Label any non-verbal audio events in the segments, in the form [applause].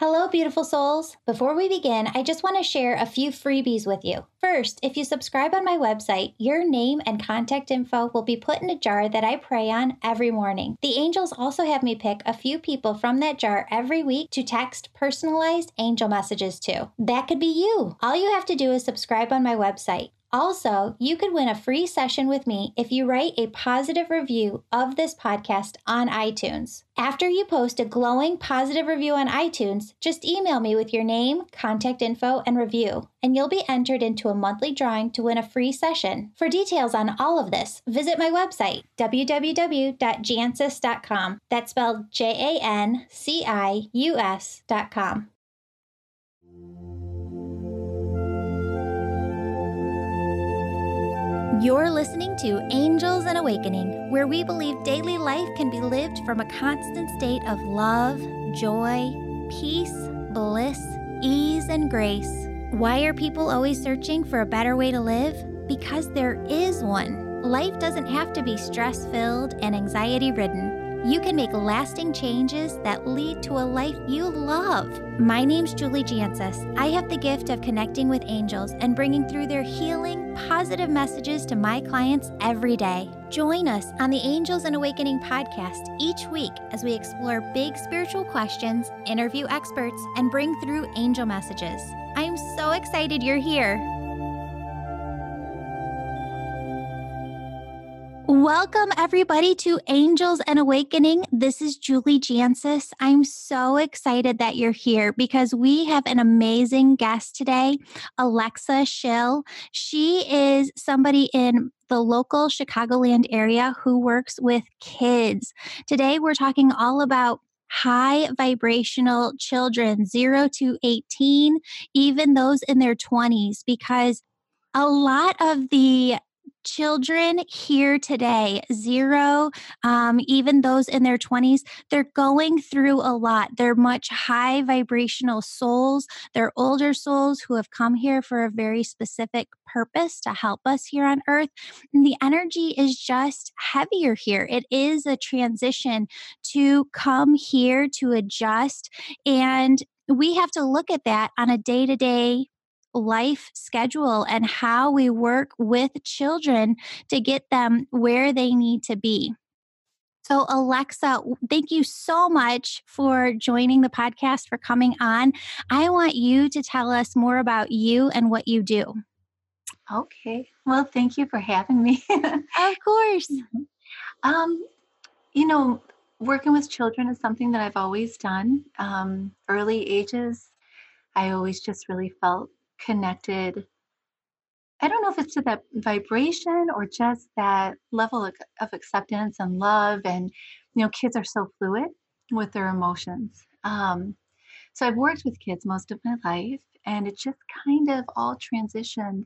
Hello, beautiful souls. Before we begin, I just want to share a few freebies with you. First, if you subscribe on my website, your name and contact info will be put in a jar that I pray on every morning. The angels also have me pick a few people from that jar every week to text personalized angel messages to. That could be you. All you have to do is subscribe on my website. Also, you could win a free session with me if you write a positive review of this podcast on iTunes. After you post a glowing positive review on iTunes, just email me with your name, contact info, and review, and you'll be entered into a monthly drawing to win a free session. For details on all of this, visit my website, www.jancius.com. That's spelled J A N C I U S.com. You're listening to Angels and Awakening, where we believe daily life can be lived from a constant state of love, joy, peace, bliss, ease, and grace. Why are people always searching for a better way to live? Because there is one. Life doesn't have to be stress filled and anxiety ridden. You can make lasting changes that lead to a life you love. My name's Julie Jancius. I have the gift of connecting with angels and bringing through their healing, positive messages to my clients every day. Join us on the Angels and Awakening podcast each week as we explore big spiritual questions, interview experts, and bring through angel messages. I'm so excited you're here. Welcome, everybody, to Angels and Awakening. This is Julie Jancius. I'm so excited that you're here because we have an amazing guest today, Alexa Schill. She is somebody in the local Chicagoland area who works with kids. Today, we're talking all about high vibrational children, 0 to 18, even those in their 20s, because a lot of the children here today, zero, um, even those in their 20s, they're going through a lot. They're much high vibrational souls. They're older souls who have come here for a very specific purpose to help us here on earth. And the energy is just heavier here. It is a transition to come here to adjust. And we have to look at that on a day to day life schedule and how we work with children to get them where they need to be. So, Alexa, thank you so much for joining the podcast, for coming on. I want you to tell us more about you and what you do. Okay. Well, thank you for having me. [laughs] of course. Um, you know, working with children is something that I've always done. Um, early ages, I always just really felt connected I don't know if it's to that vibration or just that level of, of, acceptance and love. And, you know, kids are so fluid with their emotions. Um, so I've worked with kids most of my life, and it just kind of all transitioned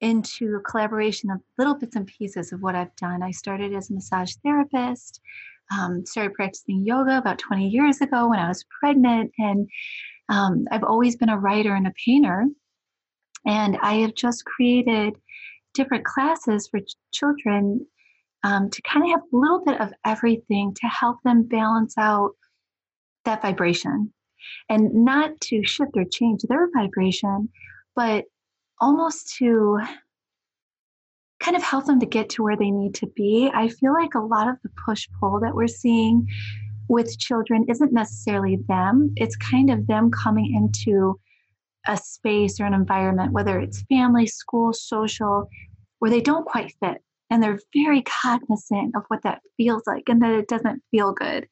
into a collaboration of little bits and pieces of what I've done. I started as a massage therapist, um, started practicing yoga about 20 years ago when I was pregnant, and um, I've always been a writer and a painter. And I have just created different classes for ch- children um, to kind of have a little bit of everything to help them balance out that vibration and not to shift or change their vibration, but almost to kind of help them to get to where they need to be. I feel like a lot of the push pull that we're seeing with children isn't necessarily them, it's kind of them coming into a space or an environment, whether it's family, school, social, where they don't quite fit. And they're very cognizant of what that feels like and that it doesn't feel good.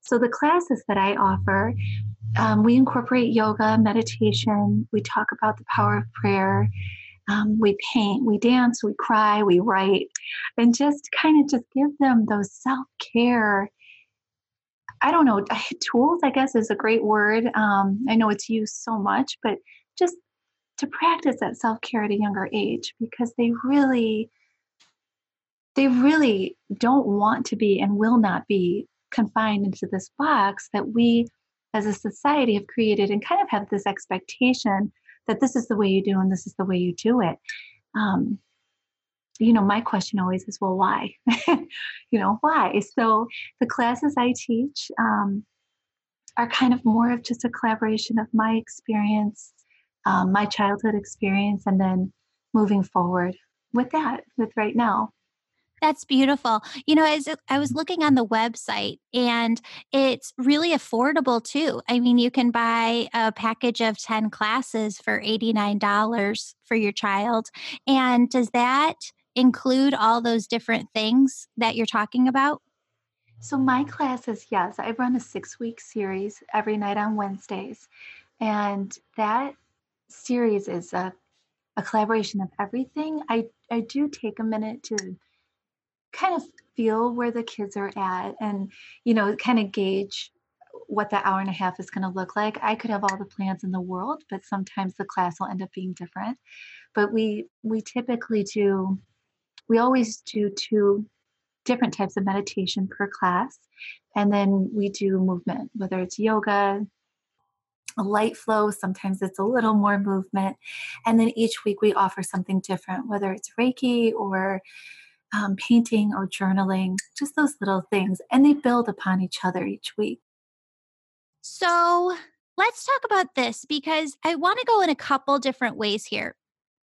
So, the classes that I offer, um, we incorporate yoga, meditation, we talk about the power of prayer. Um, we paint, we dance, we cry, we write, and just kind of just give them those self care I don't know, tools, I guess is a great word. Um, I know it's used so much, but just to practice that self care at a younger age because they really, they really don't want to be and will not be confined into this box that we as a society have created and kind of have this expectation that this is the way you do and this is the way you do it. Um, you know, my question always is, well, why? [laughs] you know, why? So the classes I teach, um, are kind of more of just a collaboration of my experience, um, my childhood experience, and then moving forward with that, with right now. That's beautiful. You know, as I was looking on the website and it's really affordable too. I mean, you can buy a package of 10 classes for $89 for your child. And does that include all those different things that you're talking about? So, my classes, yes, I run a six week series every night on Wednesdays. And that series is a, a collaboration of everything. I, I do take a minute to kind of feel where the kids are at and you know kind of gauge what the hour and a half is going to look like i could have all the plans in the world but sometimes the class will end up being different but we we typically do we always do two different types of meditation per class and then we do movement whether it's yoga a light flow sometimes it's a little more movement and then each week we offer something different whether it's reiki or um, painting or journaling, just those little things. And they build upon each other each week. So let's talk about this because I want to go in a couple different ways here.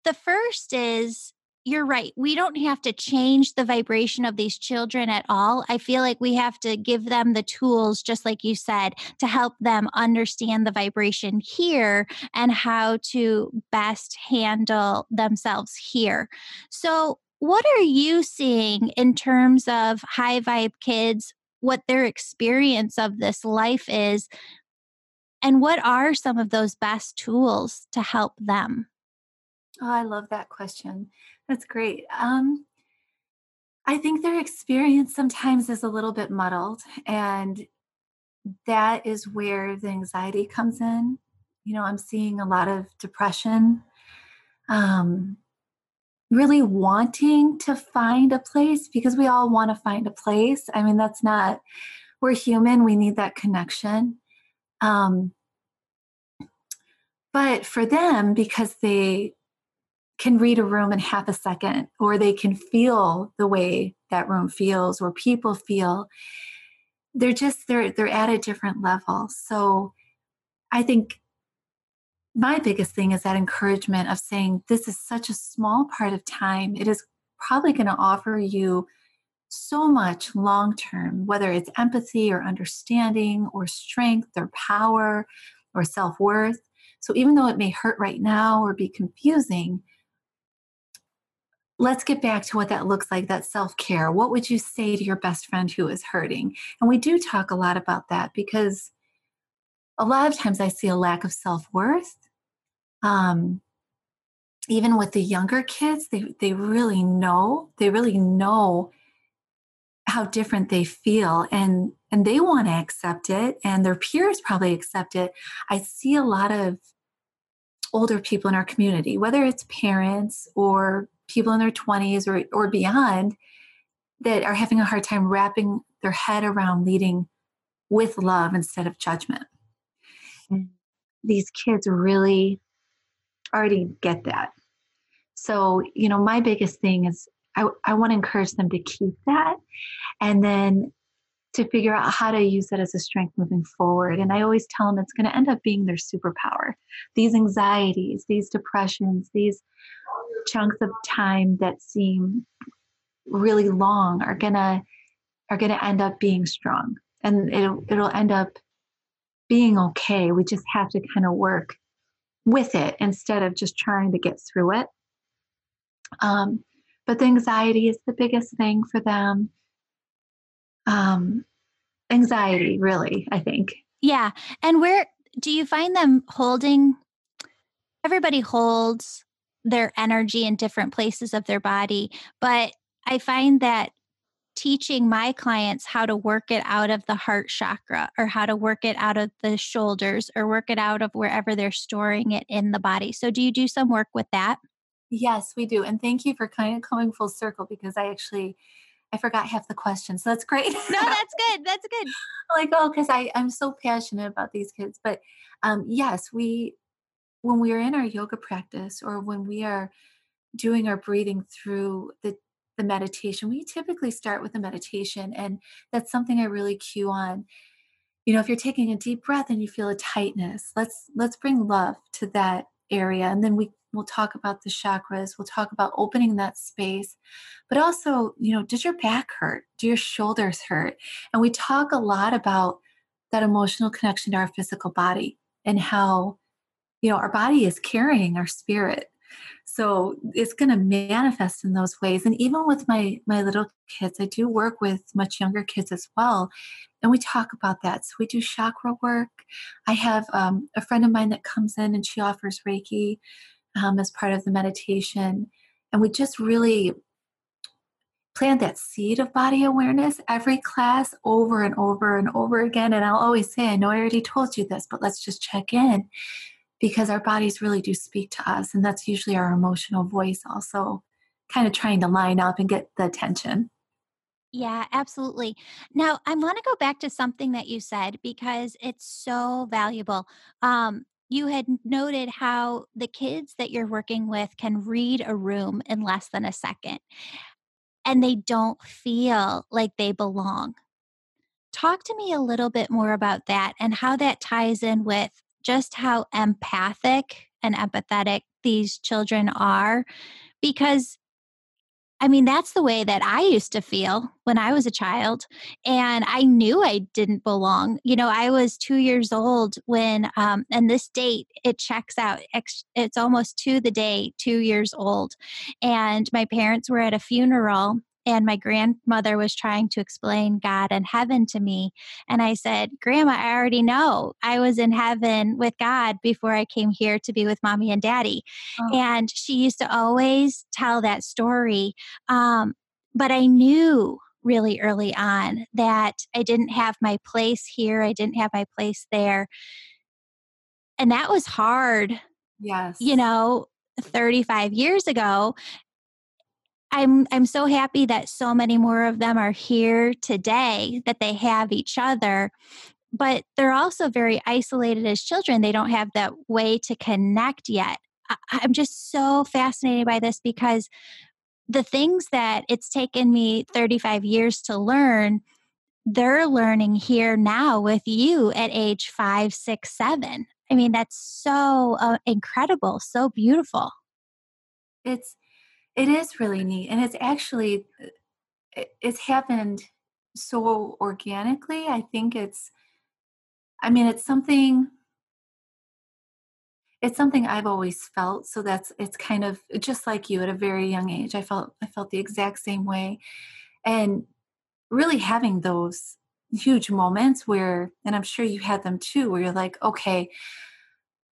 The first is you're right. We don't have to change the vibration of these children at all. I feel like we have to give them the tools, just like you said, to help them understand the vibration here and how to best handle themselves here. So, what are you seeing in terms of high vibe kids, what their experience of this life is, and what are some of those best tools to help them? Oh, I love that question. That's great. Um, I think their experience sometimes is a little bit muddled, and that is where the anxiety comes in. You know, I'm seeing a lot of depression, um, really wanting to find a place because we all want to find a place. I mean, that's not, we're human, we need that connection. Um, but for them, because they can read a room in half a second, or they can feel the way that room feels, or people feel, they're just they're they're at a different level. So I think my biggest thing is that encouragement of saying this is such a small part of time. It is probably going to offer you so much long term, whether it's empathy or understanding or strength or power or self worth. So even though it may hurt right now or be confusing, let's get back to what that looks like that self care. What would you say to your best friend who is hurting? And we do talk a lot about that because a lot of times I see a lack of self worth. Um, even with the younger kids, they, they really know, they really know how different they feel and and they want to accept it and their peers probably accept it. I see a lot of older people in our community, whether it's parents or people in their 20s or, or beyond, that are having a hard time wrapping their head around leading with love instead of judgment mm. these kids really already get that. So, you know, my biggest thing is I, I want to encourage them to keep that and then to figure out how to use that as a strength moving forward. And I always tell them it's going to end up being their superpower. These anxieties, these depressions, these chunks of time that seem really long are to are to end up being strong and it'll it'll end up being okay. We just have to kind of work with it instead of just trying to get through it. Um, but the anxiety is the biggest thing for them. Um, anxiety, really, I think. Yeah. And where do you find them holding? Everybody holds their energy in different places of their body, but I find that teaching my clients how to work it out of the heart chakra or how to work it out of the shoulders or work it out of wherever they're storing it in the body. So, do you do some work with that? Yes, we do. And thank you for kind of coming full circle because I actually I forgot half the questions. So that's great. No, [laughs] that's good. That's good. like, oh, because I I'm so passionate about these kids. But um, yes, we when we are in our yoga practice or when we are doing our breathing through the the meditation, we typically start with a meditation, and that's something I really cue on. you know if you're taking a deep breath and you feel a tightness let's let's bring love to that area and then we we'll talk about the chakras we'll talk about opening that space. But also you know does your back hurt? Do your shoulders hurt? And we talk a lot about that emotional connection to our physical body and how you know our body is carrying our spirit. So it's going to manifest in those ways. And even with my my little kids i do work with much younger kids as well and we talk about that. So we do chakra work. I have um, a friend of mine that comes in and she offers reiki um, as part of the meditation and we just really plant that seed of body awareness every class over and over and over again. And i'll always say i know i already told you this but let's just check in because our bodies really do speak to us. And that's usually our emotional voice, also kind of trying to line up and get the attention. Yeah, absolutely. Now, I want to go back to something that you said because it's so valuable. Um, you had noted how the kids that you're working with can read a room in less than a second and they don't feel like they belong. Talk to me a little bit more about that and how that ties in with just how empathic and empathetic these children are because I mean, that's the way that I used to feel when I was a child. And I knew I didn't belong. You know, I was two years old when, um, and this date, it checks out. It's almost to the day, two years old. And my parents were at a funeral and my grandmother was trying to explain God and heaven to me. And I said, Grandma, I already know I was in heaven with God before I came here to be with mommy and daddy. Oh. And she used to always tell that story. Um, but I knew really early on that I didn't have my place here, I didn't have my place there. And that was hard. Yes. You know, 35 years ago I'm I'm so happy that so many more of them are here today that they have each other but they're also very isolated as children. They don't have that way to connect yet. I, I'm just so fascinated by this because the things that it's taken me 35 years to learn they're learning here now with you at age five six seven. I mean that's so uh, incredible so beautiful. It's it is really neat. And it's actually, uh, it's happened so organically. I think it's, I mean, it's something, it's something I've always felt. So that's, it's kind of just like you at a very young age. I felt, I felt the exact same way. And really having those huge moments where, and I'm sure you had them too, where you're like, okay,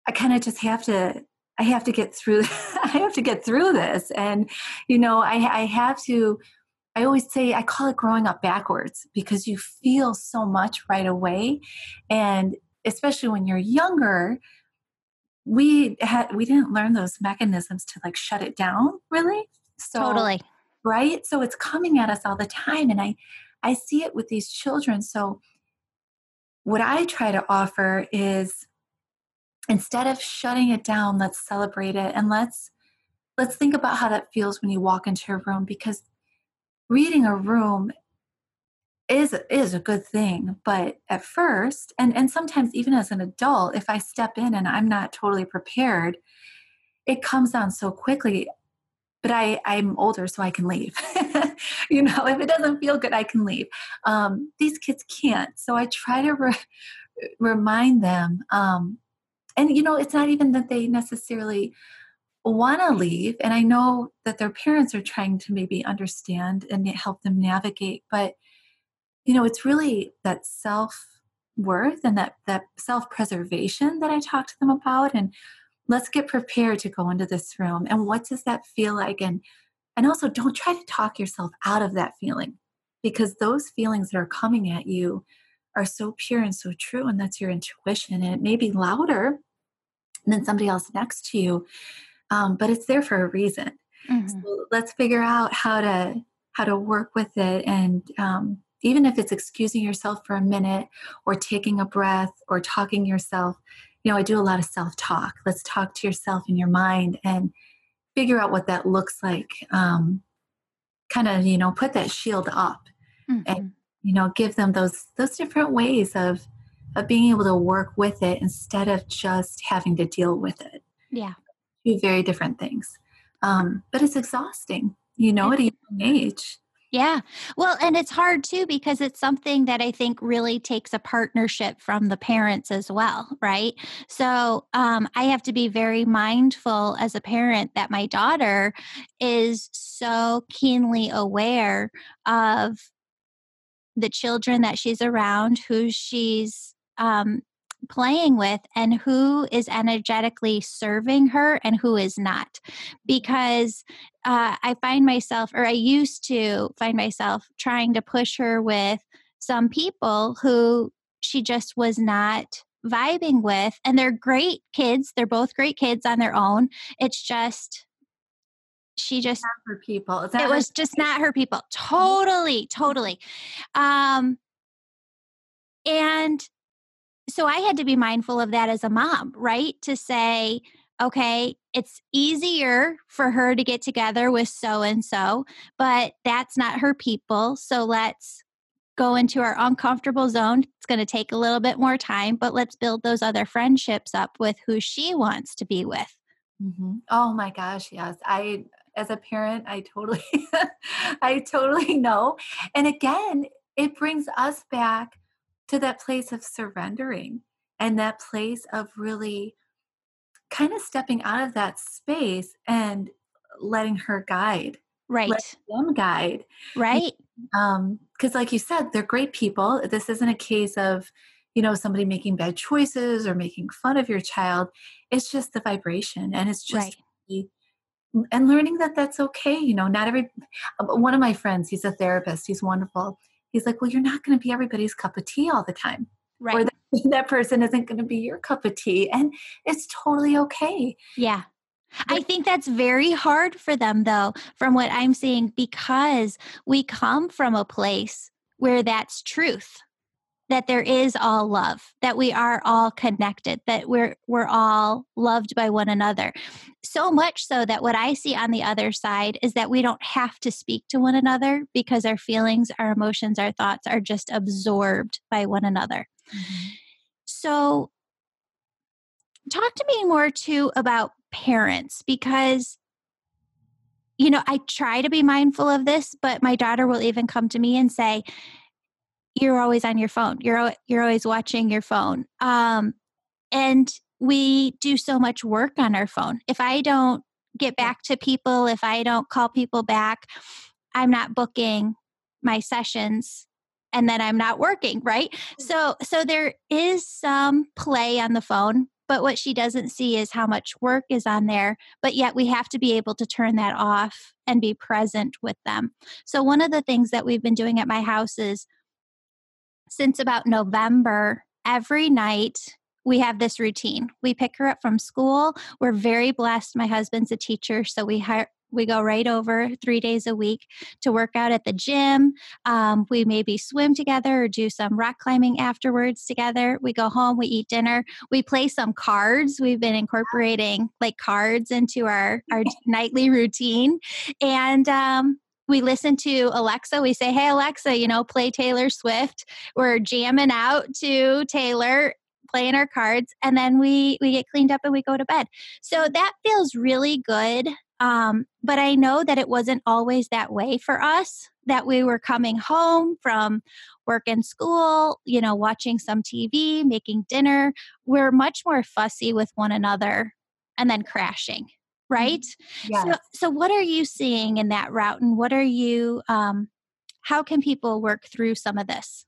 I kind of just have to I have to get through [laughs] I have to get through this. And you know I, I have to I always say I call it growing up backwards because you feel so much right away. And especially when you're younger we had we didn't learn those mechanisms to like shut it down really. So totally. right? So it's coming at us all the time and I I see it with these children. So what I try to offer is instead of shutting it down let's celebrate it and let's let's think about how that feels when you walk into a room because reading a room is is a good thing but at first and and sometimes even as an adult if i step in and i'm not totally prepared it comes on so quickly but i i'm older so i can leave. [laughs] You know if it doesn't feel good i can leave. Um, these kids can't so i try to re- remind them um, and you know it's not even that they necessarily want to leave and i know that their parents are trying to maybe understand and help them navigate but you know it's really that self worth and that that self preservation that i talk to them about and let's get prepared to go into this room and what does that feel like? And and also don't try to talk yourself out of that feeling because those feelings that are coming at you are so pure and so true and that's your intuition and it may be louder than somebody else next to you um, but it's there for a reason mm-hmm. so let's figure out how to how to work with it and um, even if it's excusing yourself for a minute or taking a breath or talking yourself you know i do a lot of self-talk let's talk to yourself in your mind and figure out what that looks like um, kind of you know put that shield up mm-hmm. and you know give them those those different ways of of being able to work with it instead of just having to deal with it. Yeah. Two very different things. Um, but it's exhausting, you know, at a young age. Yeah. Well, and it's hard too because it's something that I think really takes a partnership from the parents as well, right? So um, I have to be very mindful as a parent that my daughter is so keenly aware of the children that she's around, who she's um, playing with and who is energetically serving her and who is not. Because uh, I find myself, or I used to find myself trying to push her with some people who she just was not vibing with. And they're great kids. They're both great kids on their own. It's just, she just not her people. it was just not her people. Totally, totally. Um, and so I had to be mindful of that as a mom, right? To say, okay, it's easier for her to get together with so and so, but that's not her people. So let's go into our uncomfortable zone. It's going to take a little bit more time, but let's build those other friendships up with who she wants to be with. Mm-hmm. Oh my gosh, yes. I as a parent, I totally [laughs] I totally know. And again, it brings us back to that place of surrendering and that place of really kind of stepping out of that space and letting her guide right. them guide. Right. um because like you said they're great people. This isn't a case of you know somebody making bad choices or making fun of your child. It's just the vibration and it's just right. And learning that that's okay you know not every uh, one of my friends he's a therapist he's wonderful he's like, well, you're not going to be everybody's cup of tea all the time. Right. Or [laughs] that, that person isn't going to be your cup of tea. And it's totally okay. Yeah. I think that's very hard for them, though, from what I'm seeing, because we come from a place where that's truth that there is all love that we are all connected that we're we're all loved by one another so much so that what i see on the other side is that we don't have to speak to one another because our feelings our emotions our thoughts are just absorbed by one another mm-hmm. so talk to me more too about parents because you know i try to be mindful of this but my daughter will even come to me and say you're always on your phone. You're you're always watching your phone. Um, and we do so much work on our phone. If I don't get back to people, if I don't call people back, I'm not booking my sessions and then I'm not working, right? Mm. So so there is some play on the phone, but what she doesn't see is how much work is on there, but yet we have to be able to turn that off and be present with them. So one of the things that we've been doing at my house is since about November, every night we have this routine. We pick her up from school. We're very blessed. My husband's a teacher, so we hire, we go right over three days a week to work out at the gym. Um, we maybe swim together or do some rock climbing afterwards together. We go home, we eat dinner, we play some cards. We've been incorporating like cards into our, our [laughs] nightly routine. And um, we listen to Alexa. We say, Hey, Alexa, you know, play Taylor Swift. We're jamming out to Taylor playing our cards and then we we get cleaned up and we go to bed so that feels really good um, but i know that it wasn't always that way for us that we were coming home from work and school you know watching some tv making dinner we're much more fussy with one another and then crashing right? Yes. So, so what are you seeing in that route, and what are you? Um, how can people work through some of this?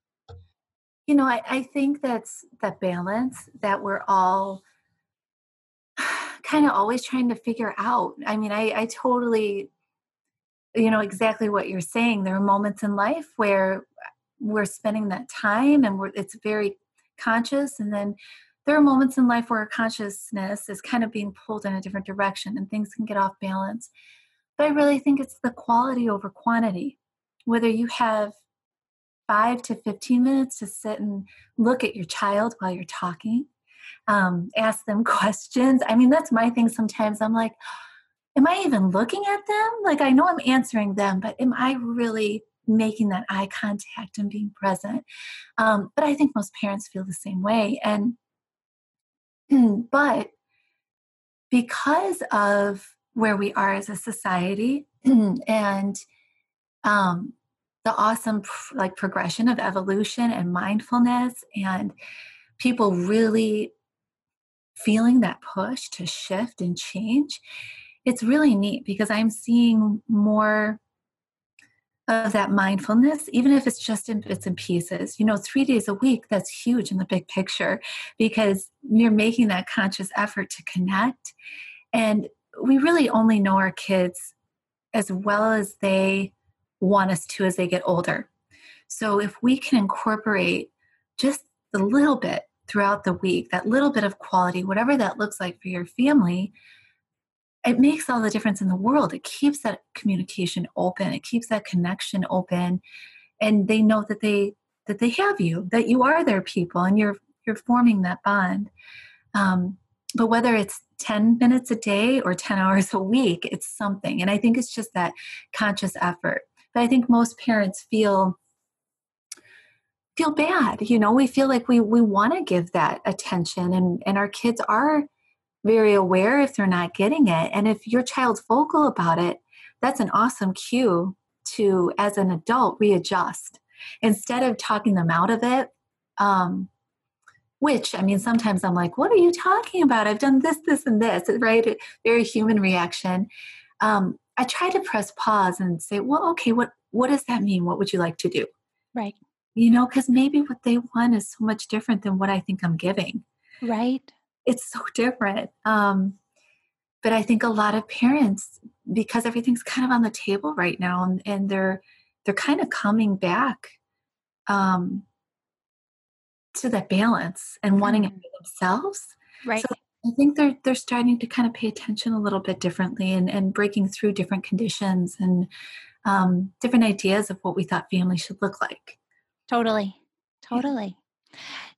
You know, I, I think that's that balance that we're all [sighs] kind of always trying to figure out. I mean, I, I totally, you know, exactly what you're saying. There are moments in life where we're spending that time and we're, it's very conscious, and then there are moments in life where our consciousness is kind of being pulled in a different direction and things can get off balance. But I really think it's the quality over quantity. Whether you have five to 15 minutes to sit and look at your child while you're talking, um, ask them [laughs] questions. I mean, that's my thing sometimes. I'm like, am I even looking at them? Like, I know I'm answering them, but am I really making that eye contact and being present. Um, but I think most parents feel the same way. And [clears throat] but because of where we are as a society [clears throat] and um, the awesome like progression of evolution and mindfulness and people really feeling that push to shift and change it's really neat because i'm seeing more of that mindfulness, even if it's just in bits and pieces. You know, three days a week, that's huge in the big picture because you're making that conscious effort to connect. And we really only know our kids as well as they want us to as they get older. So if we can incorporate just a little bit throughout the week, that little bit of quality, whatever that looks like for your family, it makes all the difference in the world. It keeps that communication open. It keeps that connection open, and they know that they that they have you, that you are their people, and you're you're forming that bond. Um, but whether it's 10 minutes a day or 10 [laughs] hours a week, it's something. And I think it's just that conscious effort. But I think most parents feel feel bad. You know, we feel like we we want to give that attention and and our kids are very aware if they're not getting it. And if your child's vocal about it, that's an awesome cue to, as an adult, readjust. Instead of talking them out of it, um, which, I mean, sometimes I'm like, what are you talking about? I've done this, this, and this, [laughs] right? Very human reaction. Um, I try to press pause and say, well, okay, what, what does that mean? What would you like to do? Right. You know, because maybe what they want is so much different than what I think I'm giving. Right it's so different. Um, but I think a lot of parents, because everything's kind of on the table right now, and, and they're they're kind of coming back um, to that balance and wanting it for themselves. Right. So I think they're they're starting to kind of pay attention a little bit differently and, and breaking through different conditions and um, different ideas of what we thought family should look like. Totally. Totally.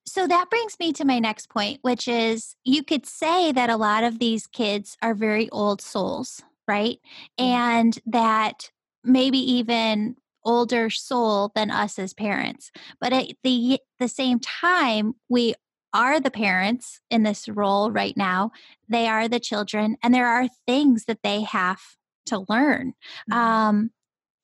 So that brings me to my next point, which is you could say that a lot of these kids are very old souls, right? Mm-hmm. And that maybe even older soul than us as parents. But at the the same time, we are the parents in this role right now. They are the children, and there are things that they have to learn. Mm-hmm. Um,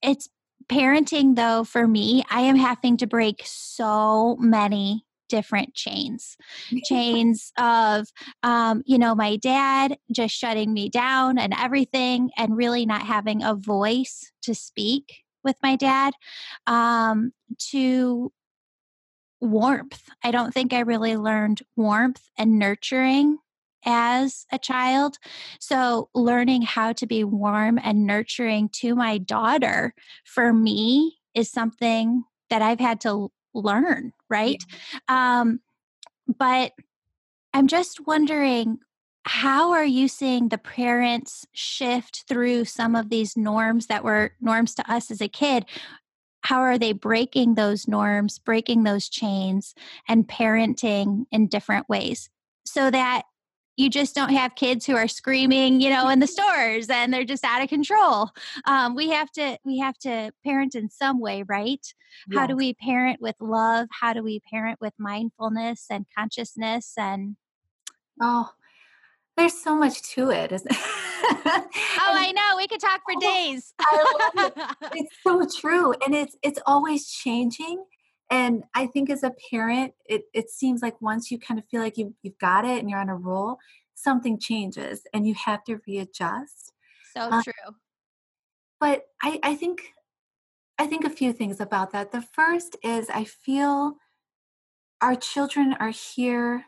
it's parenting, though, for me, I am having to break so many different chains. [laughs] Chains of um, you know my dad just shutting me down and everything and really not having a voice to speak with my dad um, to warmth. I don't think i really learned warmth and nurturing as a child. So, learning how to be warm and nurturing to my daughter for me is something that I've had to learn, right? Yeah. Um, but I'm just wondering how are you seeing the parents shift through some of these norms that were norms to us as a kid? How are they breaking those norms, breaking those chains, and parenting in different ways so that you just don't have kids who are screaming you know in the stores and they're just out of control um, we have to we have to parent in some way right yes. how do we parent with love how do we parent with mindfulness and consciousness and oh there's so much to it isn't [laughs] oh i know we could talk for days it. [laughs] it's so true and it's it's always changing and I think as a parent, it, it seems like once you kind of feel like you, you've got it and you're on a roll, something changes and you have to readjust. So uh, true. But I, I think I think a few things about that. The first is I feel our children are here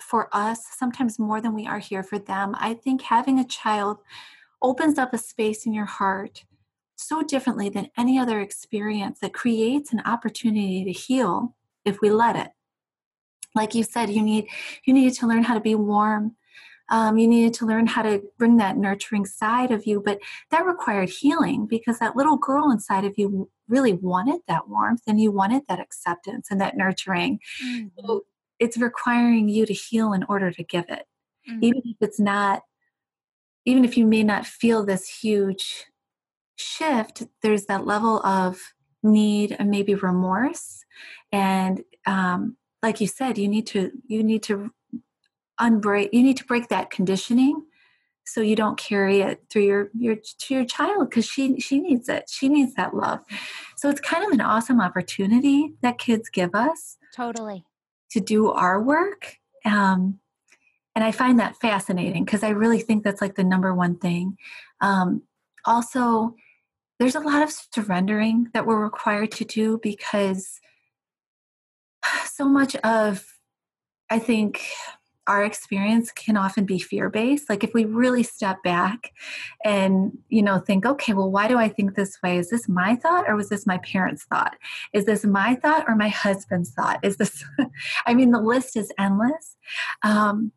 for us sometimes more than we are here for them. I think having a child opens up a space in your heart so differently than any other experience that creates an opportunity to heal if we let it like you said you need you needed to learn how to be warm um, you needed to learn how to bring that nurturing side of you but that required healing because that little girl inside of you really wanted that warmth and you wanted that acceptance and that nurturing mm-hmm. so it's requiring you to heal in order to give it mm-hmm. even if it's not even if you may not feel this huge shift, there's that level of need and maybe remorse. And um, like you said you need to you need to unbreak you need to break that conditioning so you don't carry it through your your to your child because she she needs it. She needs that love. So it's kind of an awesome opportunity that kids give us totally. to do our work um, and i find that fascinating because i really think that's like the number one thing. Um, also there's a lot of surrendering that we're required to do because [sighs] so much of i think our experience can often be fear based like if we really step back and you know think okay well why do i think this way? Is this my thought or was this my parents thought? Is this my thought or my husband's thought? Is this [laughs] i mean the list is endless. Um,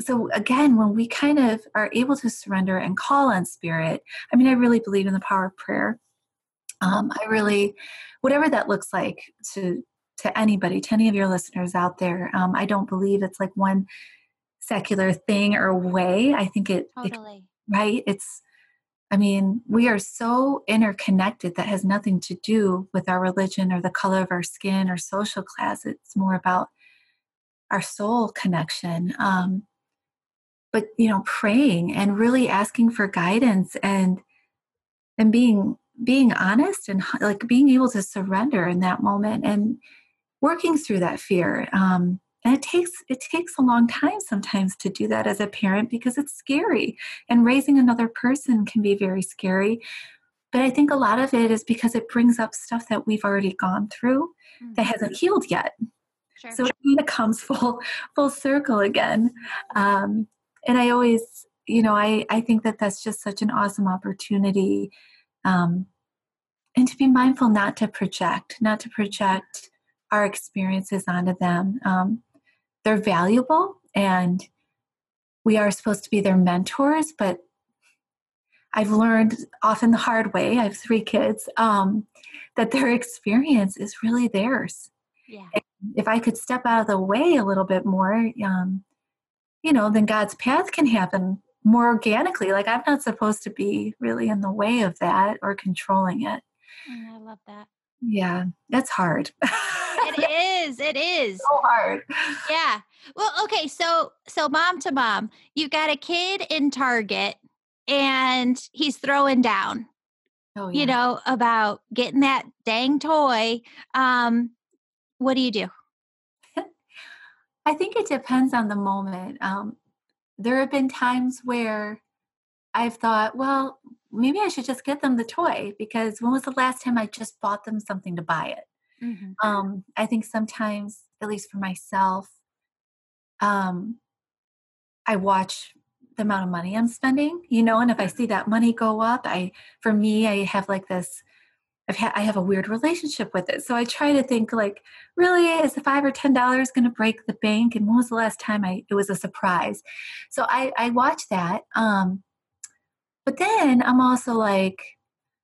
so again when we kind of are able to surrender and call on spirit i mean i really believe in the power of prayer um, i really whatever that looks like to to anybody, to any of your listeners out there. Um, I don't believe it's like one secular thing or way. I think it, totally. it right. It's, I mean, we are so interconnected that has nothing to do with our religion or the color of our skin or social class. It's more about our soul connection. Um, but you know, praying and really asking for guidance and and being being honest and like being able to surrender in that moment and working through that fear. Um, and it takes it takes a long time sometimes to do that as a parent because it's scary and raising another person can be very scary but i think a lot of it is because it brings up stuff that we've already gone through mm-hmm. that hasn't healed yet sure. so it kind of comes [laughs] full full circle again um, and i always you know i i think that that's just such an awesome opportunity um, and to be mindful not to project not to project our experiences onto them. Um, they're valuable and we are supposed to be their mentors, but I've learned often the hard way, I have three kids, um, that their experience is really theirs. Yeah. If I could step out of the way a little bit more, um, you know, then God's path can happen more organically. Like I'm not supposed to be really in the way of that or controlling it. Mm, I love that. Yeah, that's hard. it [laughs] is. It is. So hard. Yeah. Well, okay, so so mom to mom, you've got a kid in Target and he's throwing down. Oh, yeah. You know, about getting that dang toy. Um, what do you do? I think it depends on the moment. Um, there have been times where I've thought, well, maybe I should just get them the toy because when was the last time I just bought them something to buy it? Mm-hmm. Um, I think sometimes, at least for myself, um, I watch the amount of money I'm spending, you know, and if I see that money go up, I, for me, I have like this, I've had, I have a weird relationship with it. So I try to think like, really, is the five or ten dollars going to break the bank? And when was the last time I it was a surprise? So I I watch that. Um, but then I'm also like,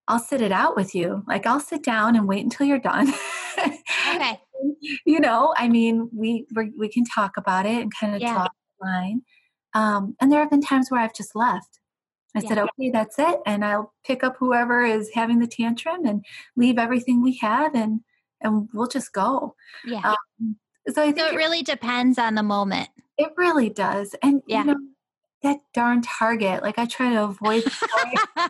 I'll sit it out with you. Like I'll sit down and wait until you're done. okay. [laughs] You know, I mean, we we can talk about it and kind of yeah. talk line. Um, and there have been times where I've just left. I yeah. said, okay, that's it, and I'll pick up whoever is having the tantrum and leave everything we have, and and we'll just go. Yeah. Um, so I think so it really depends on the moment. It really does, and yeah. you know, that darn Target. Like I try to avoid the toy,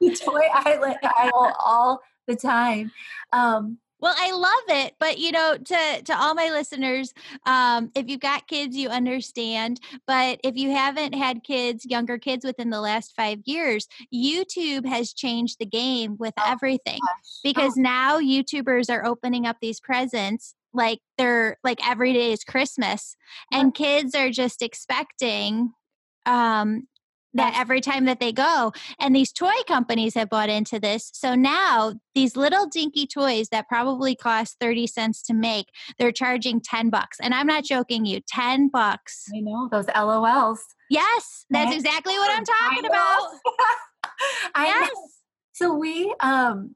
[laughs] the toy island aisle all the time. Um, well, I love it, but you know, to to all my listeners, um, if you've got kids, you understand. But if you haven't had kids, younger kids within the last five years, YouTube has changed the game with oh, everything because oh. now YouTubers are opening up these presents like they're like every day is Christmas, and kids are just expecting um, that every time that they go and these toy companies have bought into this. So now these little dinky toys that probably cost 30 cents to make they're charging 10 bucks. And i'm not joking you 10 bucks. I know those lols yes that's exactly what i'm talking about. [laughs] Yes know. so we um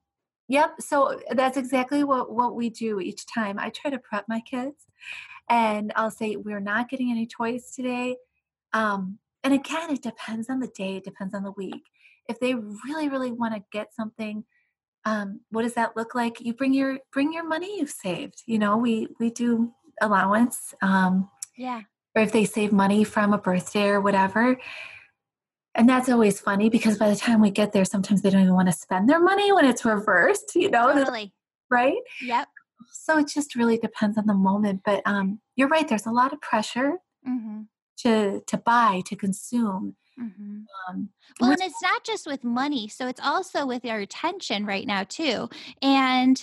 yep so that's exactly what what we do each time. I try to prep my kids and i'll say we're not getting any toys today. Um and again, it depends on the day, it depends on the week. If they really, really want to get something, um, what does that look like? You bring your bring your money you've saved. You know, we we do allowance. Um, yeah. Or if they save money from a birthday or whatever. And that's always funny because by the time we get there, sometimes they don't even want to spend their money when it's reversed, you know? Totally. Right? Yep. So it just really depends on the moment. But um, you're right, there's a lot of pressure mm-hmm. To to buy, to consume. Mm-hmm. Um, well, and it's not just with money. So it's also with our attention right now, too. And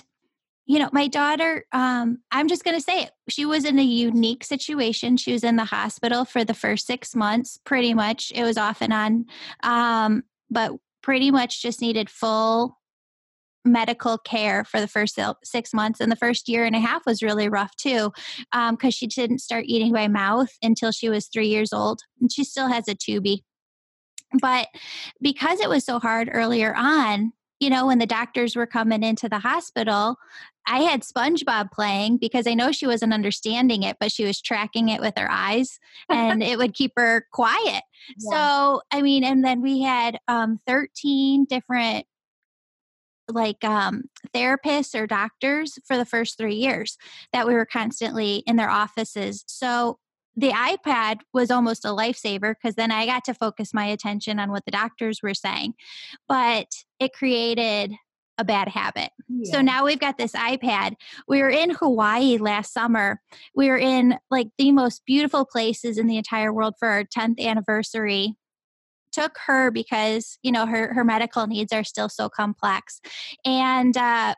you know, my daughter, um, I'm just going to say it. She was in a unique situation. She was in the hospital for the first six months, pretty much. It was off and on, um, but pretty much just needed full medical care for the first six months. And the first year and a half was really rough too, because um, she didn't start eating by mouth until she was three years old. And she still has a tubie. But because it was so hard earlier on, you know, when the doctors were coming into the hospital, I had SpongeBob playing because I know she wasn't understanding it, but she was tracking it with her eyes and it would keep her quiet. [laughs] Yeah. So, I mean, and then we had um, 13 different like um, therapists or doctors for the first three years that we were constantly in their offices. So the iPad was almost a lifesaver because then I got to focus my attention on what the doctors were saying. But it created a bad habit. Yeah. So now we've got this iPad. We were in Hawaii last summer. We were in like the most beautiful places in the entire world for our 10th anniversary. Took her because, you know, her her medical needs are still so complex. And uh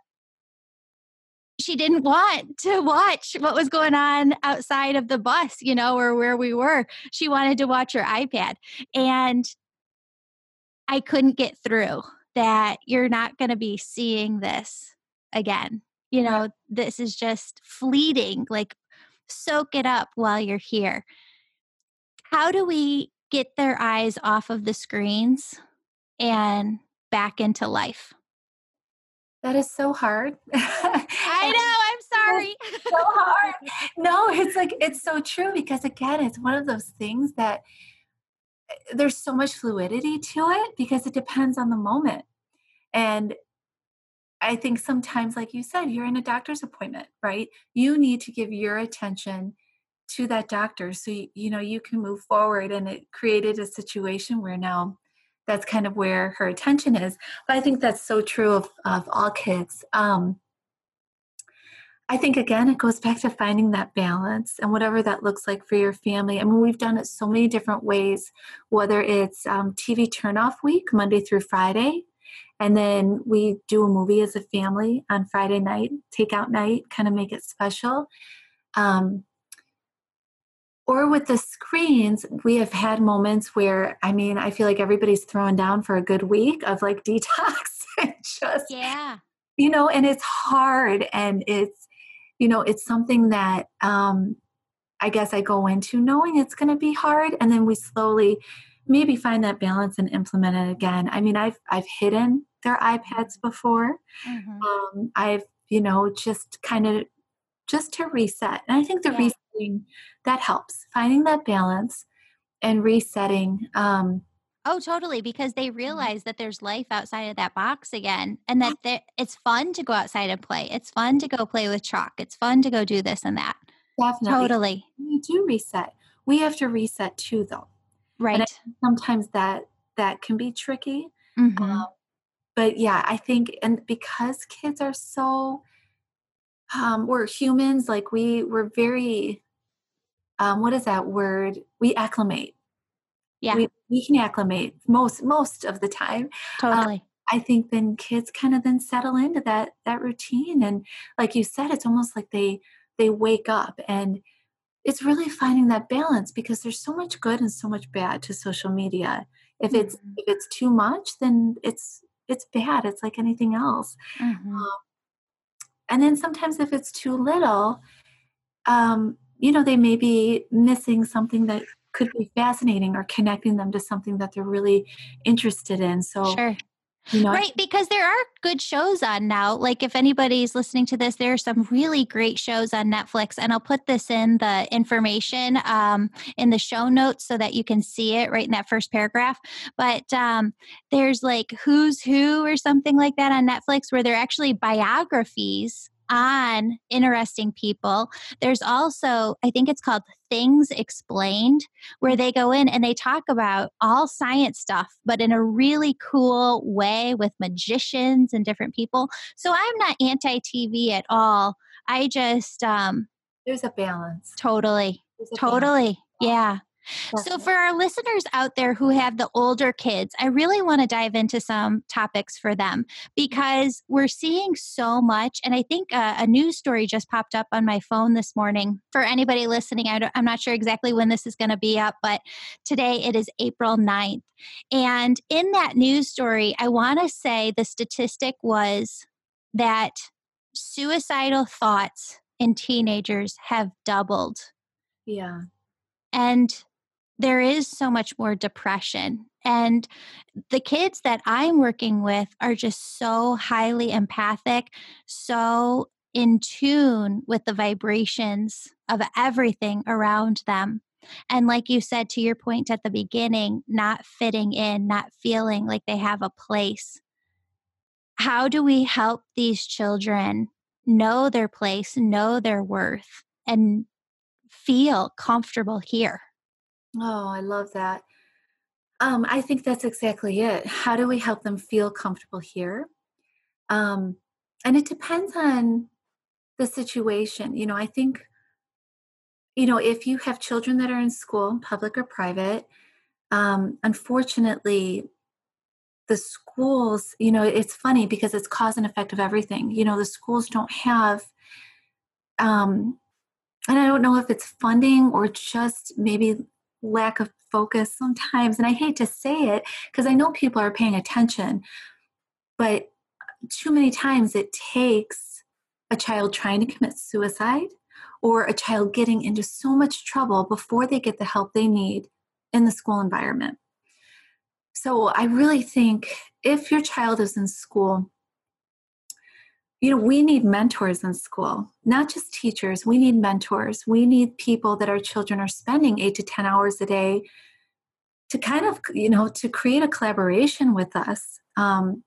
she didn't want to watch what was going on outside of the bus, you know, or where we were. She wanted to watch her iPad. And I couldn't get through that you're not going to be seeing this again. You know, this is just fleeting. Like, soak it up while you're here. How do we get their eyes off of the screens and back into life? That is so hard. [laughs] I know. I'm sorry. so hard. [laughs] No, it's like it's so true because again, it's one of those things that eh, there's so much fluidity to it because it depends on the moment. And I think sometimes, like you said, you're in a doctor's appointment, right? You need to give your attention to that doctor so you, you know you can move forward. And it created a situation where now that's kind of where her attention is. But I think that's so true of, of all kids. Um, I think again, it goes back to finding that balance and whatever that looks like for your family. I mean, we've done it so many different ways, whether it's um, TV turnoff week, Monday through Friday, and then we do a movie as a family on Friday night, takeout night, kind of make it special. Um, or with the screens, we have had moments where, I mean, I feel like everybody's thrown down for a good week of like [laughs] detox and just, yeah, you know, and it's hard and it's, you know, it's something that um, I guess I go into knowing it's going to be hard, and then we slowly maybe find that balance and implement it again. I mean, I've I've hidden their iPads before. Mm-hmm. Um, I've you know just kind of just to reset, and I think the yeah. Resetting that helps finding that balance and resetting. Um, Oh, totally. Because they mm-hmm. realize that there's life outside of that box again, and that it's fun to go outside and play. It's fun to go play with chalk. It's fun to go do this and that. Definitely. Totally. We do reset. We have to reset too, though. Right. sometimes that that can be tricky. Mm-hmm. Um, but yeah, I think, and because kids are so, um, we're humans. Like we, we're very um, what is that word? We acclimate. Yeah, we, we can acclimate most most of the time. Um, totally. Um, I think then kids kind of then settle into that that routine, and like you said, it's almost like they they wake up, and it's really finding that balance because there's so much good and so much bad to social media. If it's mm-hmm. if it's too much, then it's it's bad. It's like anything else. Mm-hmm. Um, and then sometimes if it's too little, um, you know, they may be missing something that could be fascinating or connecting them to something that they're really interested in. So sure. You know, right, because there are good shows on now. Like if anybody's listening to this, there are some really great shows on Netflix, and I'll put this in the information um, in the show notes so that you can see it right in that first paragraph. But um, there's like Who's Who or something like that on Netflix where they're actually biographies on interesting people. There's also, I think it's called Things Explained, where they go in and they talk about all science stuff, but in a really cool way with magicians and different people. So I'm not anti TV at all. I just, um, there's a balance. Totally. A totally. Balance. Yeah. So, for our listeners out there who have the older kids, I really want to dive into some topics for them because we're seeing so much. And I think uh, a news story just popped up on my phone this morning. For anybody listening, I am not sure exactly when this is going to be up, but today it is April 9th. And in that news story, I want to say the statistic was that suicidal thoughts in teenagers have doubled. Yeah. And there is so much more depression. And the kids that I'm working with are just so highly empathic, so in tune with the vibrations of everything around them. And like you said to your point at the beginning, not fitting in, not feeling like they have a place. How do we help these children know their place, know their worth, and feel comfortable here? Oh, I love that. Um, I think that's exactly it. How do we help them feel comfortable here? Um, and it depends on the situation. You know, I think, you know, if you have children that are in school, public or private, um, unfortunately, the schools, you know, it's funny because it's cause and effect of everything. You know, the schools don't have, um, and I don't know if it's funding or just maybe lack of focus sometimes. And I hate to say it because I know people are paying attention, but too many times it takes a child trying to commit suicide or a child getting into so much trouble before they get the help they need in the school environment. So I really think if your child is in school, you know, we need mentors in school, not just teachers. We need mentors. We need people that our children are spending eight to 10 hours a day to kind of, you know, to create a collaboration with us um,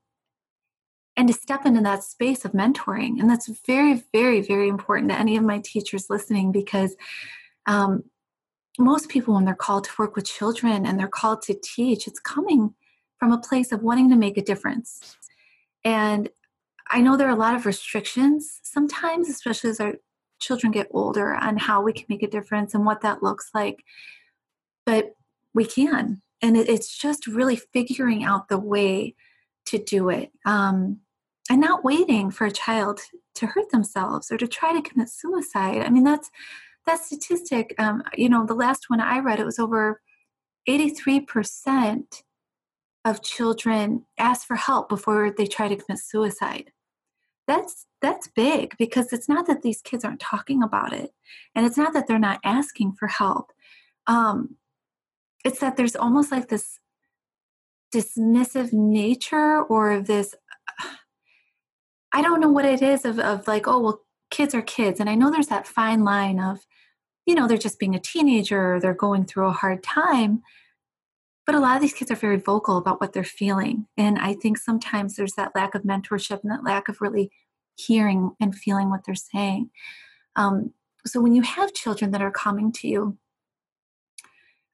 and to step into that space of mentoring. And that's very, very, very important to any of my teachers listening because um, most people, when they're called to work with children and they're called to teach, it's coming from a place of wanting to make a difference. And I know there are a lot of restrictions sometimes, especially as our children get older, on how we can make a difference and what that looks like. But we can. And it's just really figuring out the way to do it um, and not waiting for a child to hurt themselves or to try to commit suicide. I mean, that's that statistic. Um, you know, the last one I read, it was over 83% of children ask for help before they try to commit suicide that's that's big because it's not that these kids aren't talking about it and it's not that they're not asking for help. Um, it's that there's almost like this dismissive nature or this i don't know what it is of, of like oh well kids are kids and i know there's that fine line of you know they're just being a teenager they're going through a hard time but a lot of these kids are very vocal about what they're feeling. And I think sometimes there's that lack of mentorship and that lack of really hearing and feeling what they're saying. Um, so when you have children that are coming to you,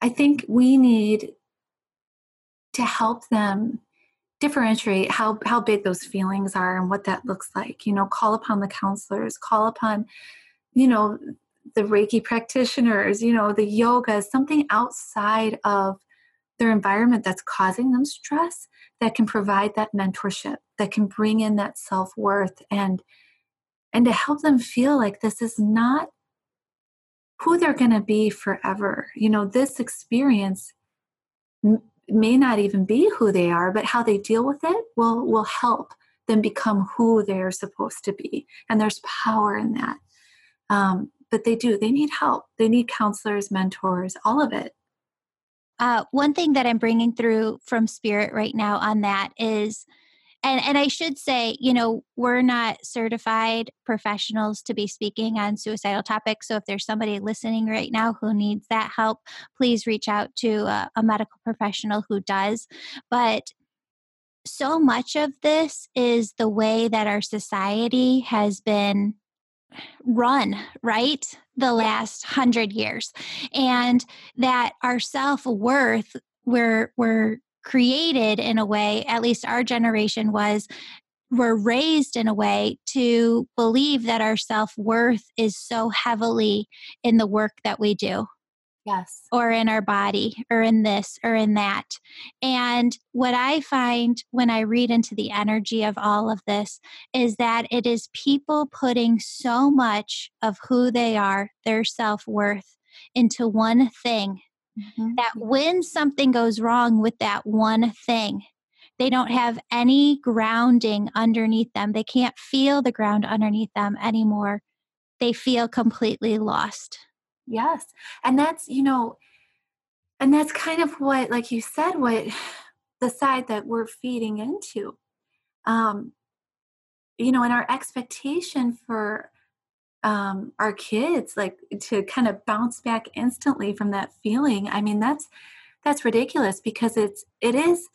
I think we need to help them differentiate how, how big those feelings are and what that looks like. You know, call upon the counselors, call upon, you know, the Reiki practitioners, you know, the yoga, something outside of their environment that's causing them stress that can provide that mentorship that can bring in that self-worth and and to help them feel like this is not who they're going to be forever. You know this experience m- may not even be who they are but how they deal with it will will help them become who they're supposed to be and there's power in that. Um, but they do they need help. They need counselors mentors all of it uh, one thing that I'm bringing through from Spirit right now on that is and and I should say, you know, we're not certified professionals to be speaking on suicidal topics. So if there's somebody listening right now who needs that help, please reach out to a, a medical professional who does. But so much of this is the way that our society has been run, right? The last hundred years. And that our self worth, we're, we're created in a way, at least our generation was, we're raised in a way to believe that our self worth is so heavily in the work that we do. Yes. Or in our body, or in this, or in that. And what I find when I read into the energy of all of this is that it is people putting so much of who they are, their self worth, into one thing mm-hmm. that when something goes wrong with that one thing, they don't have any grounding underneath them. They can't feel the ground underneath them anymore. They feel completely lost. Yes. And that's, you know, and that's kind of what, like you said, what [sighs] the side that we're feeding into. Um, you know, and our expectation for um, our kids like to kind of bounce back instantly from that feeling i mean that's that's ridiculous because it's it is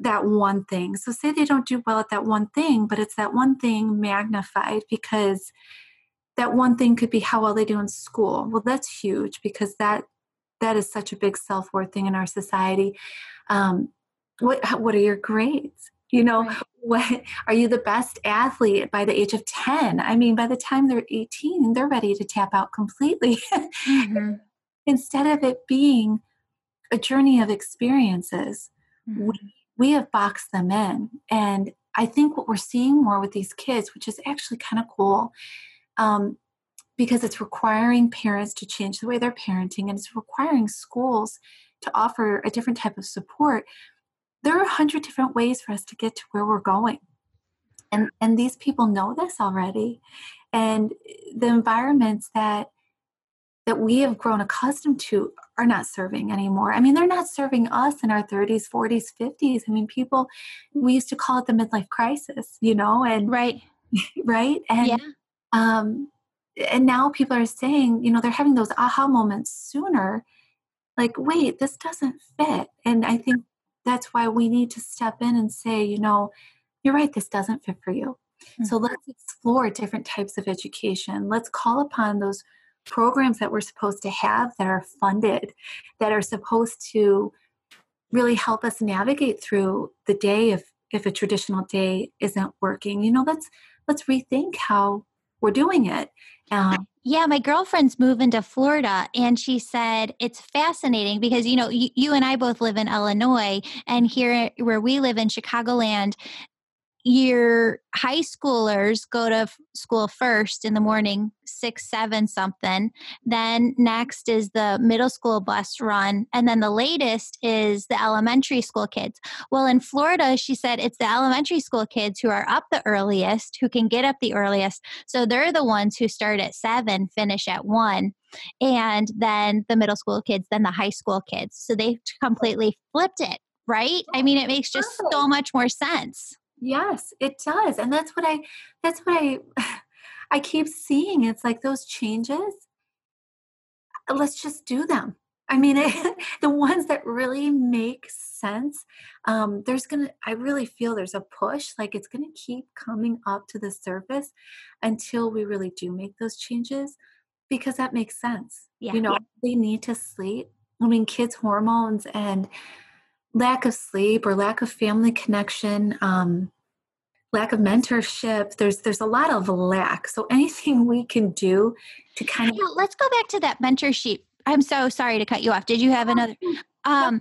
that one thing so say they don't do well at that one thing but it's that one thing magnified because that one thing could be how well they do in school well that's huge because that that is such a big self-worth thing in our society um, what what are your grades you know right. [laughs] what are you the best athlete by the age of 10 i mean by the time they're 18 they're ready to tap out completely [laughs] mm-hmm. instead of it being a journey of experiences mm-hmm. we, we have boxed them in and i think what we're seeing more with these kids which is actually kind of cool um, because it's requiring parents to change the way they're parenting and it's requiring schools to offer a different type of support there are a hundred different ways for us to get to where we're going and and these people know this already and the environments that that we have grown accustomed to are not serving anymore. I mean, they're not serving us in our 30s, 40s, 50s. I mean, people we used to call it the midlife crisis, you know, and right, [laughs] right, and yeah. Um, and now people are saying, you know, they're having those aha moments sooner. Like, wait, this doesn't fit, and I think that's why we need to step in and say, you know, you're right, this doesn't fit for you. Mm-hmm. So let's explore different types of education. Let's call upon those programs that we're supposed to have that are funded, that are supposed to really help us navigate through the day if if a traditional day isn't working. You know, let's let's rethink how we're doing it. Um, yeah, my girlfriend's moving to Florida, and she said it's fascinating because you know you, you and I both live in Illinois, and here where we live in Chicagoland, your high schoolers go to school first in the morning, six, seven something. Then next is the middle school bus run. And then the latest is the elementary school kids. Well, in Florida, she said it's the elementary school kids who are up the earliest, who can get up the earliest. So they're the ones who start at seven, finish at one. And then the middle school kids, then the high school kids. So they completely flipped it, right? I mean, it makes just so much more sense. Yes, it does. And that's what I that's what I [laughs] I keep seeing. It's like those changes let's just do them. I mean, it, [laughs] the ones that really make sense. Um, there's gonna, I really feel there's a push, like it's gonna keep coming up to the surface until we really do make those changes, because that makes sense. Yeah. You know, yeah. they need to sleep. I mean, kids' hormones and lack of sleep or lack of family connection um, lack of mentorship there's there's a lot of lack. So anything we can do to kind of let's go back to that mentorship. I'm so sorry to cut you off. Did you have another? um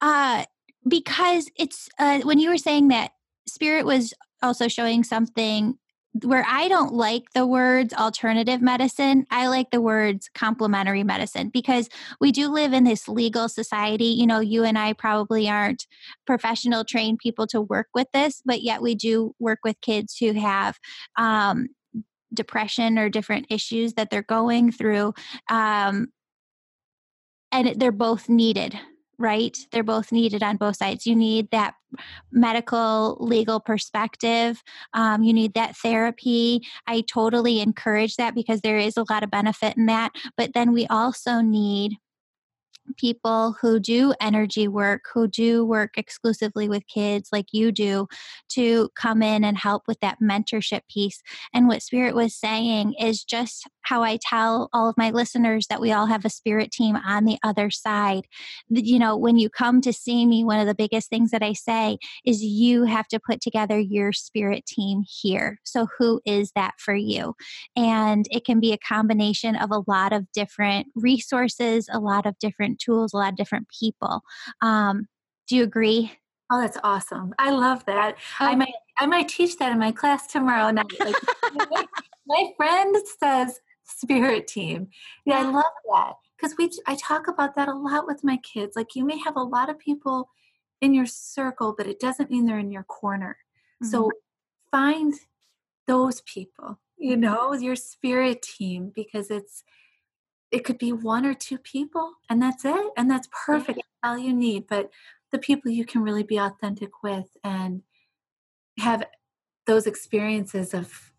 uh because it's uh when you were saying that spirit was also showing something where I don't like the words alternative medicine, I like the words complementary medicine because we do live in this legal society. You know, you and I probably aren't professional trained people to work with this, but yet we do work with kids who have um, depression or different issues that they're going through. Um, and they're both needed right? They're both needed on both sides. You need that medical, legal perspective. Um, you need that therapy. I totally encourage that because there is a lot of benefit in that. But then we also need people who do energy work, who do work exclusively with kids like you do, to come in and help with that mentorship piece. And what Spirit was saying is just how I tell all of my listeners that we all have a spirit team on the other side. You know, when you come to see me, one of the biggest things that I say is you have to put together your spirit team here. So, who is that for you? And it can be a combination of a lot of different resources, a lot of different tools, a lot of different people. Um, do you agree? Oh, that's awesome. I love that. I might I might teach that in my class tomorrow night. Like, my, my friend says spirit team. Yeah, I love that. Because we I talk about that a lot with my kids. Like you may have a lot of people in your circle, but it doesn't mean they're in your corner. Mm-hmm. So find those people, you know, your spirit team because it's it could be one or two people and that's it and that's perfect yeah. all you need but the people you can really be authentic with and have those experiences of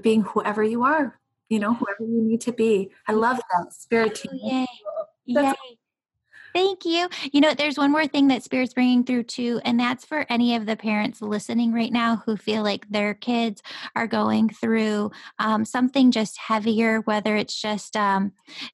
being whoever you are you know whoever you need to be i mm. love that spirit team oh, yay. yay. Thank you. You know, there's one more thing that Spirit's bringing through too, and that's for any of the parents listening right now who feel like their kids are going through um, something just heavier, whether it's just um,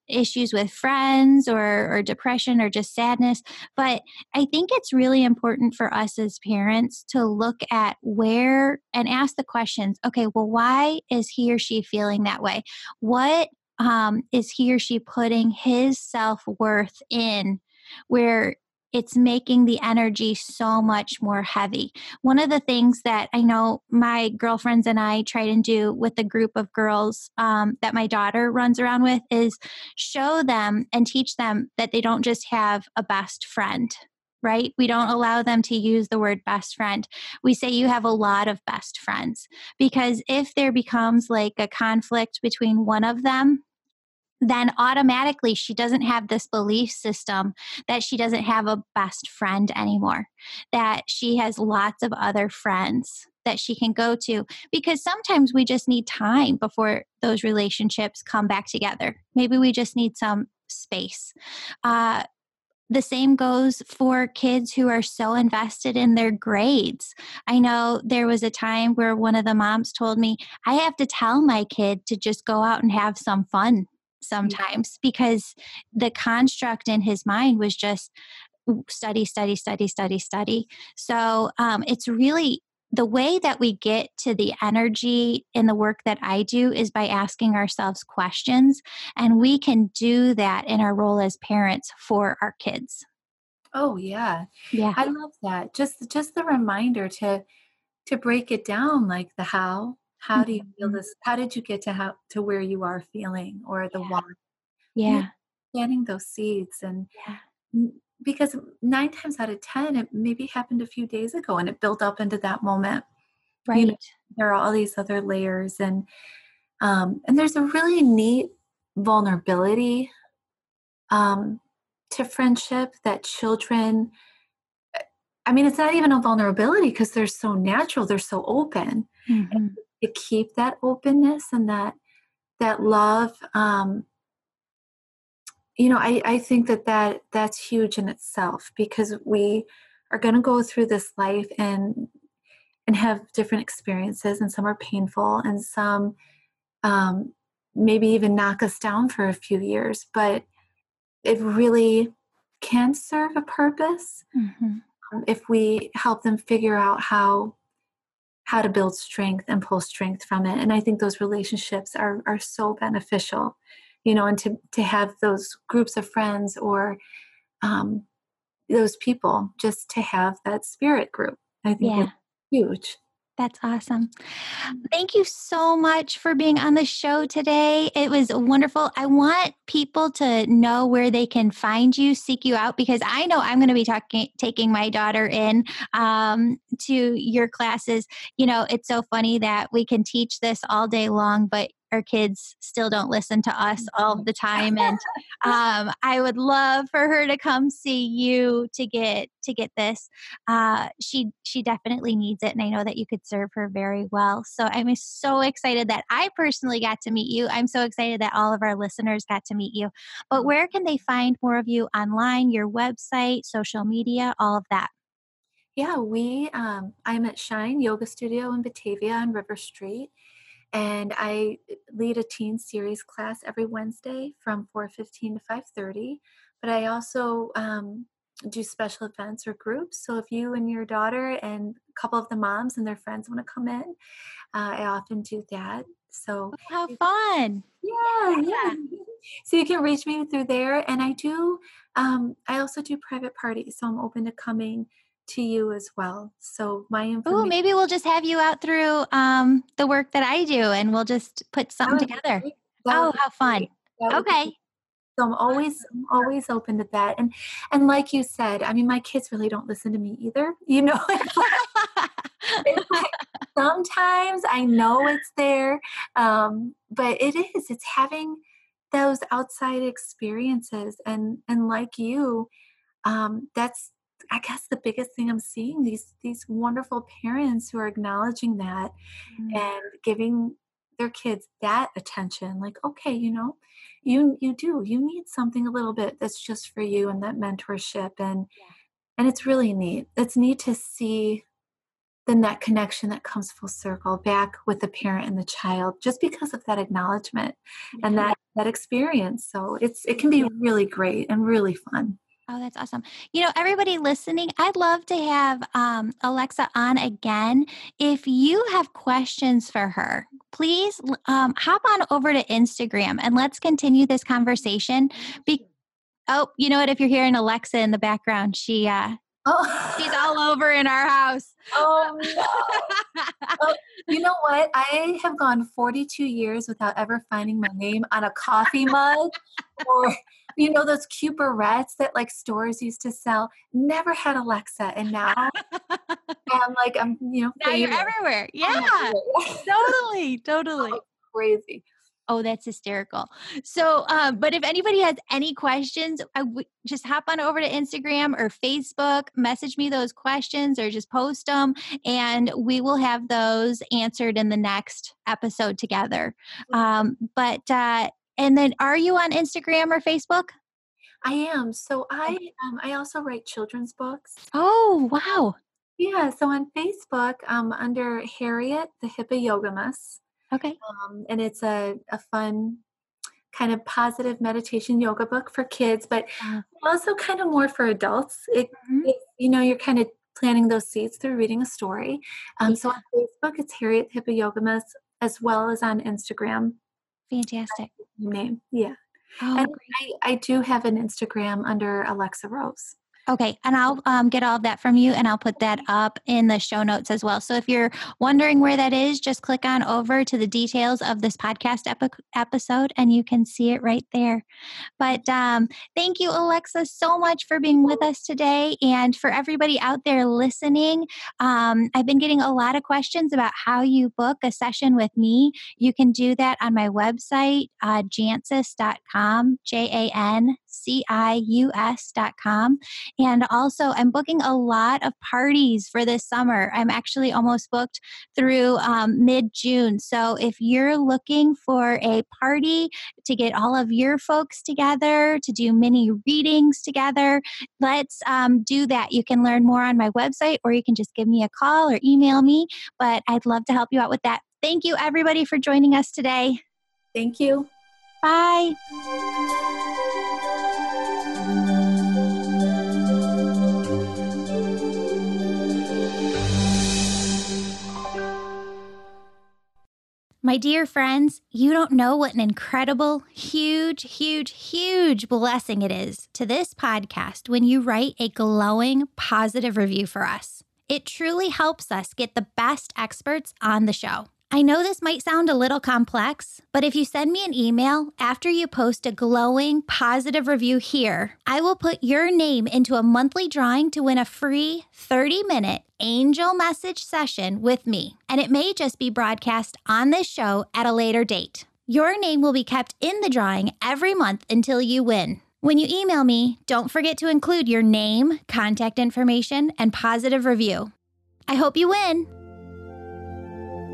issues with friends or, or depression or just sadness. But I think it's really important for us as parents to look at where and ask the questions okay, well, why is he or she feeling that way? What um, is he or she putting his self worth in where it's making the energy so much more heavy. One of the things that I know my girlfriends and I try and do with the group of girls um, that my daughter runs around with is show them and teach them that they don't just have a best friend. Right? We don't allow them to use the word best friend. We say you have a lot of best friends because if there becomes like a conflict between one of them, then automatically she doesn't have this belief system that she doesn't have a best friend anymore, that she has lots of other friends that she can go to because sometimes we just need time before those relationships come back together. Maybe we just need some space. Uh, the same goes for kids who are so invested in their grades. I know there was a time where one of the moms told me, I have to tell my kid to just go out and have some fun sometimes because the construct in his mind was just study, study, study, study, study. So um, it's really the way that we get to the energy in the work that I do is by asking ourselves questions. And we can do that in our role as parents for our kids. Oh yeah. Yeah. I love that. Just just the reminder to to break it down like the how, how do you feel mm-hmm. this how did you get to how to where you are feeling or the yeah. why yeah planting those seeds and yeah. Because nine times out of ten it maybe happened a few days ago and it built up into that moment. Right you know, there are all these other layers and um and there's a really neat vulnerability um to friendship that children I mean, it's not even a vulnerability because they're so natural, they're so open. Mm-hmm. to keep that openness and that that love um, you know I, I think that, that that's huge in itself because we are going to go through this life and and have different experiences and some are painful and some um, maybe even knock us down for a few years but it really can serve a purpose mm-hmm. um, if we help them figure out how how to build strength and pull strength from it and i think those relationships are are so beneficial you know and to to have those groups of friends or um, those people just to have that spirit group i think yeah. huge that's awesome. Thank you so much for being on the show today. It was wonderful. I want people to know where they can find you, seek you out, because I know I'm going to be talking, taking my daughter in um, to your classes. You know, it's so funny that we can teach this all day long, but our kids still don't listen to us all the time and [laughs] um, i would love for her to come see you to get to get this. Uh, she she definitely needs it and i know that you could serve her very well so i'm so excited that i personally got to meet you. I'm so excited that all of our listeners got to meet you. But where can they find more of you online your website social media all of that? Yeah, we um, I'm at Shine Yoga Studio in Batavia on River Street, and I uh, lead a teen series class every Wednesday from 4:15 to 5:30. But I also um, do special events or groups. So if you and your daughter and a couple of the moms and their friends want to come in, uh, I often do that. So oh, how fun! Yeah, yeah. [laughs] So you can reach me through there, and I do. Um, I also do private parties, so I'm open to coming to you as well. So my information. Oh, maybe we'll just have you out through um, the work that I do, and we'll just put something together. Oh, how fun! Okay. So I'm always I'm always open to that. And and like you said, I mean my kids really don't listen to me either. [laughs] You know, [laughs] sometimes I know it's there, um, but it is. It's having those outside experiences, and and like you, um, that's I guess the biggest thing I'm seeing these these wonderful parents who are acknowledging that mm. and giving their kids that attention like okay you know you you do you need something a little bit that's just for you and that mentorship and yeah. and it's really neat it's neat to see the net connection that comes full circle back with the parent and the child just because of that acknowledgement yeah. and that that experience so it's it can be really great and really fun Oh, that's awesome. You know, everybody listening, I'd love to have um, Alexa on again. If you have questions for her, please um, hop on over to Instagram and let's continue this conversation. Be- oh, you know what? If you're hearing Alexa in the background, she uh, Oh. She's all over in our house. Oh, no. [laughs] oh, you know what? I have gone 42 years without ever finding my name on a coffee mug or, you know, those cute barrettes that like stores used to sell. Never had Alexa. And now [laughs] I'm like, I'm, you know, now you're everywhere. Yeah. totally. Totally. [laughs] Oh, crazy. Oh, that's hysterical. So, um, but if anybody has any questions, I w- just hop on over to Instagram or Facebook, message me those questions or just post them, and we will have those answered in the next episode together. Um, but, uh, and then are you on Instagram or Facebook? I am. So I um, I also write children's books. Oh, wow. Yeah, so on Facebook, um, under Harriet the Hippoyogamus, Okay. Um, and it's a, a fun kind of positive meditation yoga book for kids, but uh, also kind of more for adults. It, mm-hmm. it, you know, you're kind of planting those seeds through reading a story. Um, yeah. So on Facebook, it's Harriet Hippoyogamus, as well as on Instagram. Fantastic. Name, yeah. Oh, and I, I do have an Instagram under Alexa Rose. Okay, and I'll um, get all of that from you and I'll put that up in the show notes as well. So if you're wondering where that is, just click on over to the details of this podcast epi- episode and you can see it right there. But um, thank you, Alexa, so much for being with us today. And for everybody out there listening, um, I've been getting a lot of questions about how you book a session with me. You can do that on my website, uh, jancius.com, J A N C I U S.com. And also, I'm booking a lot of parties for this summer. I'm actually almost booked through um, mid June. So if you're looking for a party to get all of your folks together, to do mini readings together, let's um, do that. You can learn more on my website or you can just give me a call or email me. But I'd love to help you out with that. Thank you, everybody, for joining us today. Thank you. Bye. My dear friends, you don't know what an incredible, huge, huge, huge blessing it is to this podcast when you write a glowing, positive review for us. It truly helps us get the best experts on the show. I know this might sound a little complex, but if you send me an email after you post a glowing, positive review here, I will put your name into a monthly drawing to win a free 30 minute angel message session with me. And it may just be broadcast on this show at a later date. Your name will be kept in the drawing every month until you win. When you email me, don't forget to include your name, contact information, and positive review. I hope you win!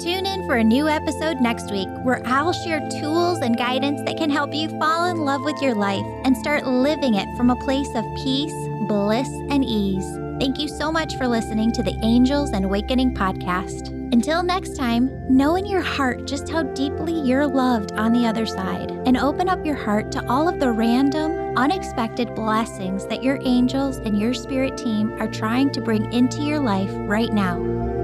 Tune in for a new episode next week where I'll share tools and guidance that can help you fall in love with your life and start living it from a place of peace, bliss, and ease. Thank you so much for listening to the Angels and Awakening podcast. Until next time, know in your heart just how deeply you're loved on the other side and open up your heart to all of the random, unexpected blessings that your angels and your spirit team are trying to bring into your life right now.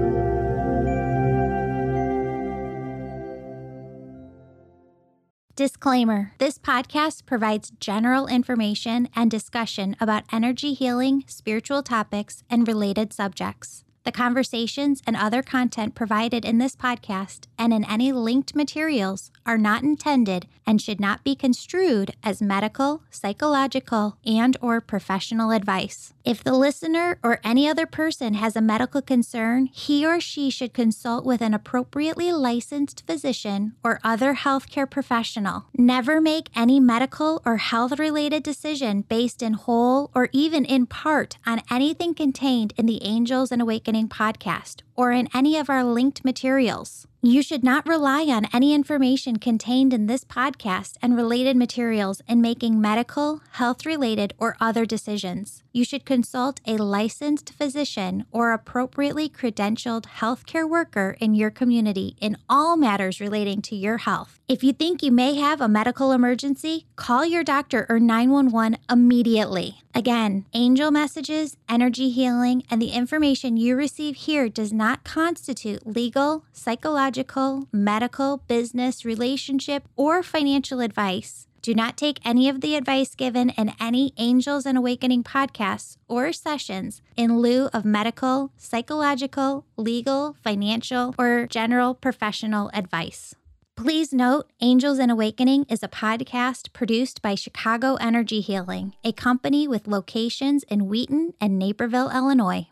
Disclaimer This podcast provides general information and discussion about energy healing, spiritual topics, and related subjects. The conversations and other content provided in this podcast and in any linked materials are not intended and should not be construed as medical, psychological, and or professional advice. If the listener or any other person has a medical concern, he or she should consult with an appropriately licensed physician or other healthcare professional. Never make any medical or health related decision based in whole or even in part on anything contained in the Angels and Awakening podcast or in any of our linked materials. You should not rely on any information contained in this podcast and related materials in making medical, health related, or other decisions. You should consult a licensed physician or appropriately credentialed healthcare worker in your community in all matters relating to your health. If you think you may have a medical emergency, call your doctor or 911 immediately. Again, angel messages, energy healing, and the information you receive here does not constitute legal, psychological, medical, business, relationship, or financial advice. Do not take any of the advice given in any Angels and Awakening podcasts or sessions in lieu of medical, psychological, legal, financial, or general professional advice. Please note Angels and Awakening is a podcast produced by Chicago Energy Healing, a company with locations in Wheaton and Naperville, Illinois.